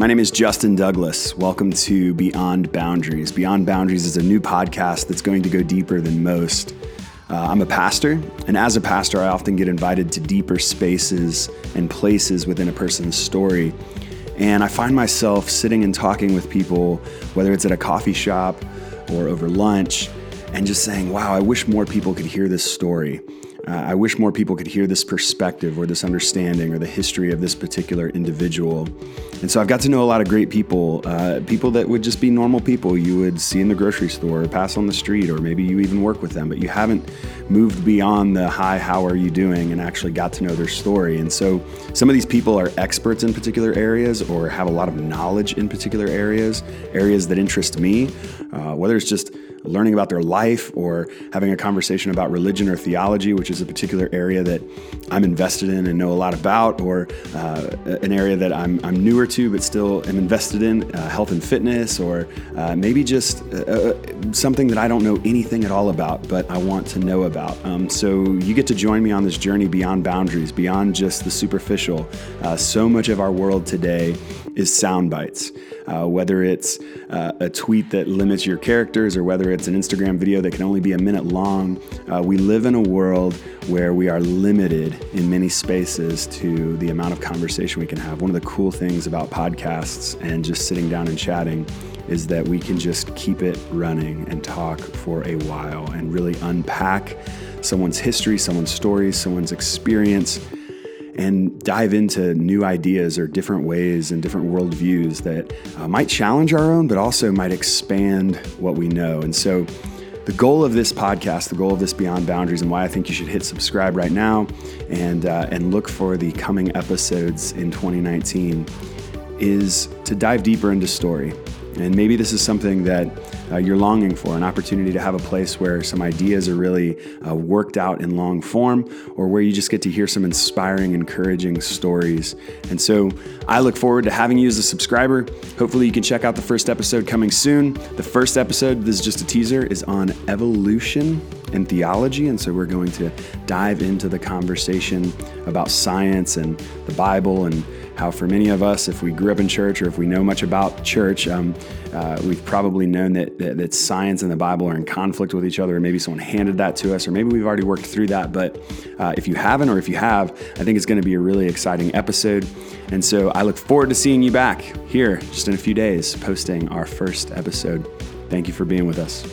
My name is Justin Douglas. Welcome to Beyond Boundaries. Beyond Boundaries is a new podcast that's going to go deeper than most. Uh, I'm a pastor, and as a pastor, I often get invited to deeper spaces and places within a person's story. And I find myself sitting and talking with people, whether it's at a coffee shop or over lunch, and just saying, wow, I wish more people could hear this story. Uh, I wish more people could hear this perspective or this understanding or the history of this particular individual. And so I've got to know a lot of great people, uh, people that would just be normal people you would see in the grocery store or pass on the street, or maybe you even work with them, but you haven't moved beyond the hi, how are you doing, and actually got to know their story. And so some of these people are experts in particular areas or have a lot of knowledge in particular areas, areas that interest me, uh, whether it's just learning about their life or having a conversation about religion or theology, which is a particular area that I'm invested in and know a lot about, or uh, an area that I'm, I'm newer to but still am invested in, uh, health and fitness, or uh, maybe just uh, uh, something that I don't know anything at all about, but I want to know about. Um, so you get to join me on this journey beyond boundaries, beyond just the superficial. Uh, so much of our world today is sound bites. Uh, whether it's uh, a tweet that limits your characters or whether it's an Instagram video that can only be a minute long, uh, we live in a world where we are limited in many spaces to the amount of conversation we can have. One of the cool things about podcasts and just sitting down and chatting is that we can just keep it running and talk for a while and really unpack someone's history, someone's story, someone's experience and dive into new ideas or different ways and different worldviews that uh, might challenge our own, but also might expand what we know. And so, the goal of this podcast, the goal of this Beyond Boundaries, and why I think you should hit subscribe right now and uh, and look for the coming episodes in 2019, is to dive deeper into story. And maybe this is something that uh, you're longing for an opportunity to have a place where some ideas are really uh, worked out in long form, or where you just get to hear some inspiring, encouraging stories. And so I look forward to having you as a subscriber. Hopefully, you can check out the first episode coming soon. The first episode, this is just a teaser, is on evolution and theology. And so we're going to dive into the conversation about science and the Bible and how for many of us, if we grew up in church or if we know much about church, um, uh, we've probably known that, that, that science and the Bible are in conflict with each other, or maybe someone handed that to us, or maybe we've already worked through that. But uh, if you haven't, or if you have, I think it's going to be a really exciting episode. And so I look forward to seeing you back here just in a few days, posting our first episode. Thank you for being with us.